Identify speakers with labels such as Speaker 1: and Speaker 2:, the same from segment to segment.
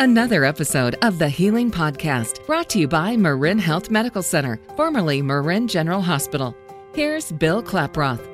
Speaker 1: Another episode of the Healing Podcast brought to you by Marin Health Medical Center, formerly Marin General Hospital. Here's Bill Klaproth.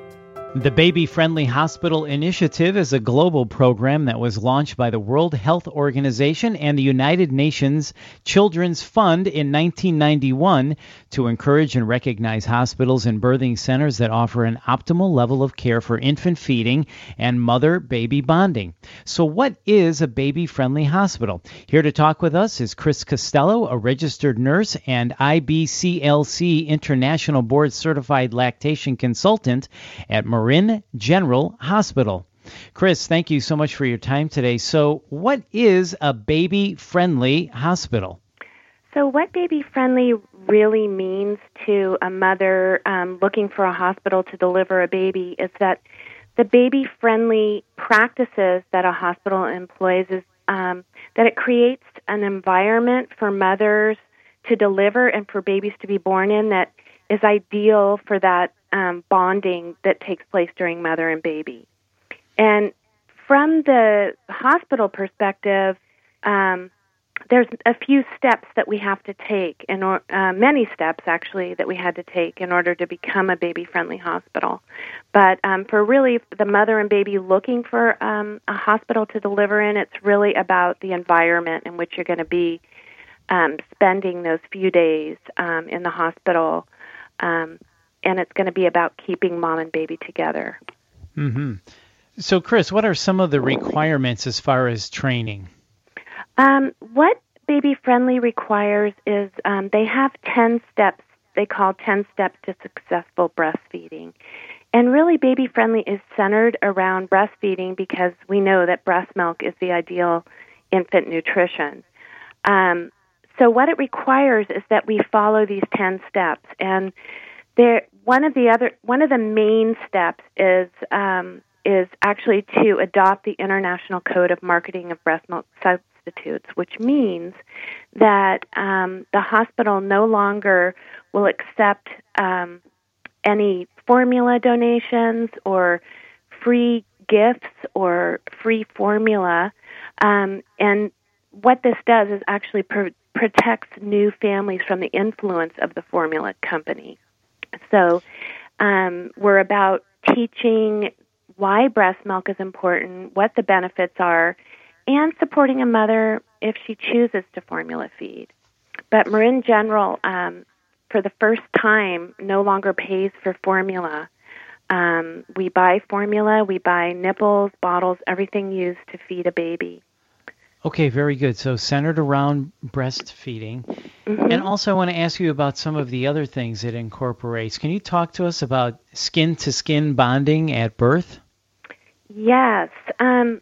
Speaker 2: The Baby Friendly Hospital Initiative is a global program that was launched by the World Health Organization and the United Nations Children's Fund in 1991 to encourage and recognize hospitals and birthing centers that offer an optimal level of care for infant feeding and mother baby bonding. So, what is a baby friendly hospital? Here to talk with us is Chris Costello, a registered nurse and IBCLC International Board Certified Lactation Consultant at Marin Marin General Hospital. Chris, thank you so much for your time today. So, what is a baby friendly hospital?
Speaker 3: So, what baby friendly really means to a mother um, looking for a hospital to deliver a baby is that the baby friendly practices that a hospital employs is um, that it creates an environment for mothers to deliver and for babies to be born in that is ideal for that um, bonding that takes place during mother and baby. And from the hospital perspective, um, there's a few steps that we have to take, and or, uh, many steps actually that we had to take in order to become a baby-friendly hospital. But um, for really the mother and baby looking for um, a hospital to deliver in, it's really about the environment in which you're going to be um, spending those few days um, in the hospital. Um, and it's going to be about keeping mom and baby together.
Speaker 2: Mm-hmm. So, Chris, what are some of the requirements as far as training?
Speaker 3: Um, what Baby Friendly requires is um, they have 10 steps they call 10 steps to successful breastfeeding. And really, Baby Friendly is centered around breastfeeding because we know that breast milk is the ideal infant nutrition. Um, so, what it requires is that we follow these 10 steps. And there, one of the other, one of the main steps is um, is actually to adopt the International Code of Marketing of Breast Milk Substitutes, which means that um, the hospital no longer will accept um, any formula donations or free gifts or free formula. Um, and what this does is actually pr- protects new families from the influence of the formula company. So um, we're about teaching why breast milk is important, what the benefits are, and supporting a mother if she chooses to formula feed. But Marin General, um, for the first time, no longer pays for formula. Um, we buy formula, we buy nipples, bottles, everything used to feed a baby.
Speaker 2: Okay, very good. So centered around breastfeeding. Mm-hmm. And also, I want to ask you about some of the other things it incorporates. Can you talk to us about skin to skin bonding at birth?
Speaker 3: Yes. Um,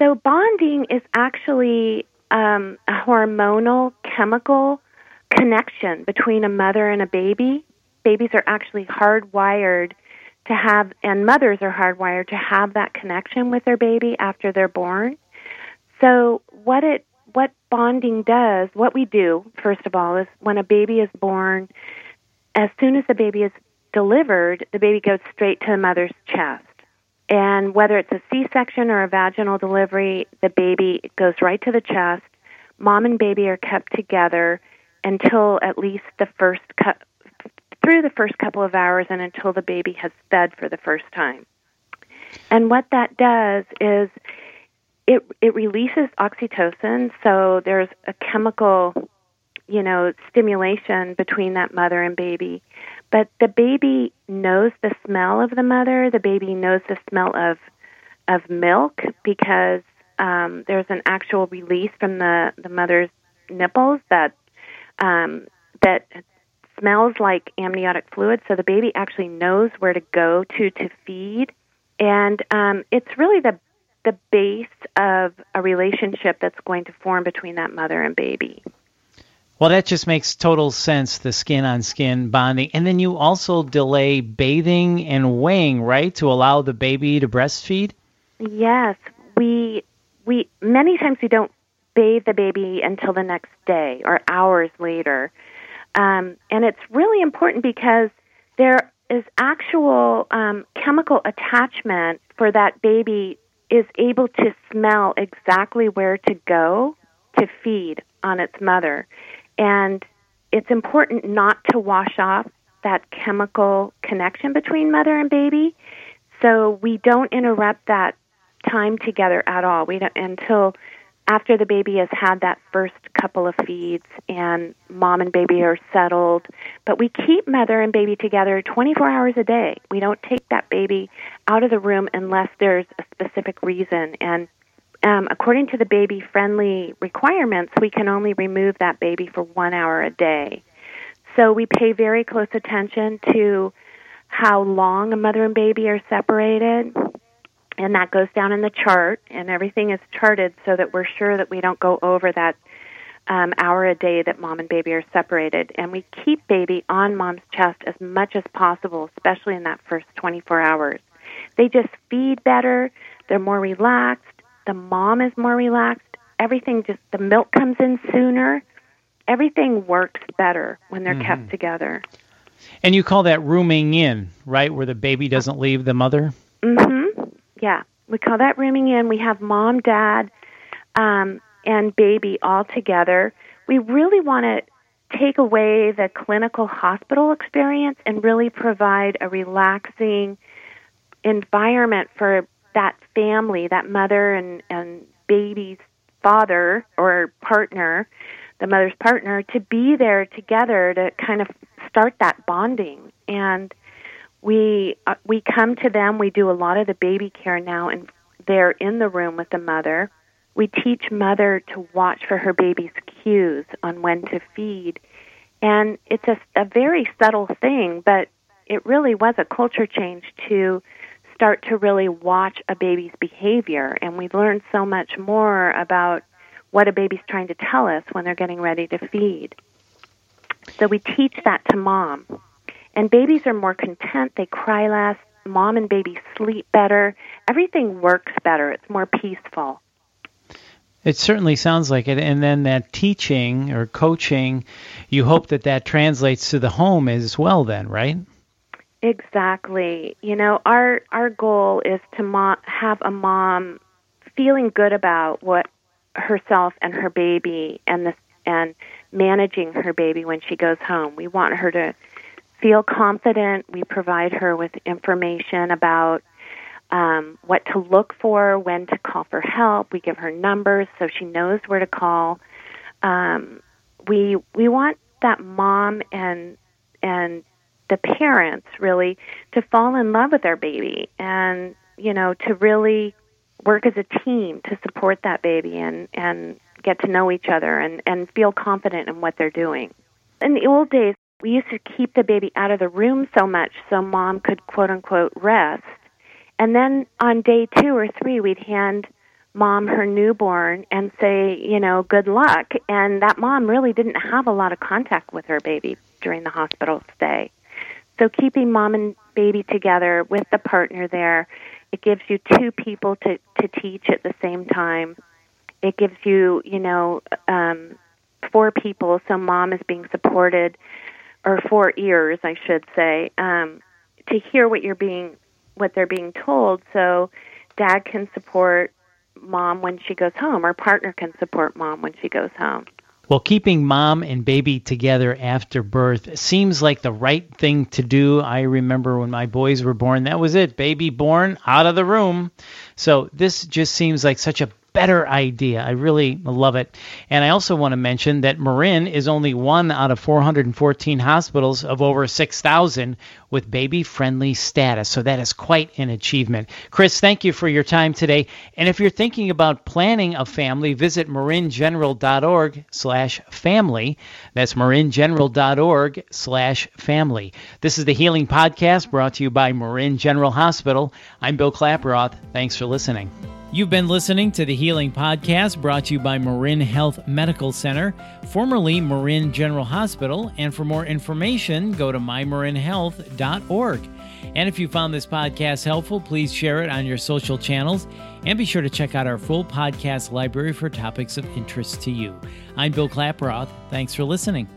Speaker 3: so, bonding is actually um, a hormonal chemical connection between a mother and a baby. Babies are actually hardwired to have, and mothers are hardwired to have that connection with their baby after they're born. So what it what bonding does, what we do first of all is when a baby is born, as soon as the baby is delivered, the baby goes straight to the mother's chest. And whether it's a C-section or a vaginal delivery, the baby goes right to the chest. Mom and baby are kept together until at least the first cu- through the first couple of hours and until the baby has fed for the first time. And what that does is it it releases oxytocin, so there's a chemical, you know, stimulation between that mother and baby. But the baby knows the smell of the mother. The baby knows the smell of of milk because um, there's an actual release from the the mother's nipples that um, that smells like amniotic fluid. So the baby actually knows where to go to to feed, and um, it's really the the base of a relationship that's going to form between that mother and baby.
Speaker 2: Well, that just makes total sense, the skin on skin bonding. And then you also delay bathing and weighing, right, to allow the baby to breastfeed?
Speaker 3: Yes. We we many times we don't bathe the baby until the next day or hours later. Um, and it's really important because there is actual um, chemical attachment for that baby is able to smell exactly where to go to feed on its mother. And it's important not to wash off that chemical connection between mother and baby. So we don't interrupt that time together at all. We don't until after the baby has had that first couple of feeds and mom and baby are settled. But we keep mother and baby together 24 hours a day. We don't take that baby out of the room unless there's a specific reason. And um, according to the baby friendly requirements, we can only remove that baby for one hour a day. So we pay very close attention to how long a mother and baby are separated and that goes down in the chart and everything is charted so that we're sure that we don't go over that um, hour a day that mom and baby are separated. And we keep baby on mom's chest as much as possible especially in that first 24 hours. They just feed better. They're more relaxed. The mom is more relaxed. Everything just the milk comes in sooner. Everything works better when they're mm-hmm. kept together.
Speaker 2: And you call that rooming in right where the baby doesn't leave the mother?
Speaker 3: Mhm yeah, we call that rooming in. We have mom, dad, um, and baby all together. We really want to take away the clinical hospital experience and really provide a relaxing environment for that family, that mother and, and baby's father or partner, the mother's partner, to be there together to kind of start that bonding. And we uh, we come to them. We do a lot of the baby care now, and they're in the room with the mother. We teach mother to watch for her baby's cues on when to feed, and it's a, a very subtle thing, but it really was a culture change to start to really watch a baby's behavior, and we learn so much more about what a baby's trying to tell us when they're getting ready to feed. So we teach that to mom. And babies are more content, they cry less, mom and baby sleep better. Everything works better, it's more peaceful.
Speaker 2: It certainly sounds like it. And then that teaching or coaching, you hope that that translates to the home as well, then, right?
Speaker 3: Exactly. You know, our our goal is to mo- have a mom feeling good about what herself and her baby and the and managing her baby when she goes home. We want her to feel confident. We provide her with information about um, what to look for, when to call for help. We give her numbers so she knows where to call. Um, we we want that mom and and the parents really to fall in love with their baby and you know to really work as a team to support that baby and and get to know each other and and feel confident in what they're doing. In the old days, we used to keep the baby out of the room so much so mom could quote unquote rest. And then on day two or three, we'd hand mom her newborn and say, you know, good luck. And that mom really didn't have a lot of contact with her baby during the hospital stay. So keeping mom and baby together with the partner there, it gives you two people to, to teach at the same time. It gives you, you know, um, four people, so mom is being supported or four ears, I should say, um, to hear what you're being, what they're being told. So, dad can support mom when she goes home, or partner can support mom when she goes home.
Speaker 2: Well, keeping mom and baby together after birth seems like the right thing to do. I remember when my boys were born, that was it. Baby born, out of the room. So this just seems like such a better idea. I really love it. And I also want to mention that Marin is only one out of 414 hospitals of over 6,000 with baby friendly status. So that is quite an achievement. Chris, thank you for your time today. And if you're thinking about planning a family, visit maringeneral.org slash family. That's maringeneral.org slash family. This is the Healing Podcast brought to you by Marin General Hospital. I'm Bill Klaproth. Thanks for listening. You've been listening to the Healing Podcast brought to you by Marin Health Medical Center, formerly Marin General Hospital. And for more information, go to mymarinhealth.org. And if you found this podcast helpful, please share it on your social channels and be sure to check out our full podcast library for topics of interest to you. I'm Bill Klaproth. Thanks for listening.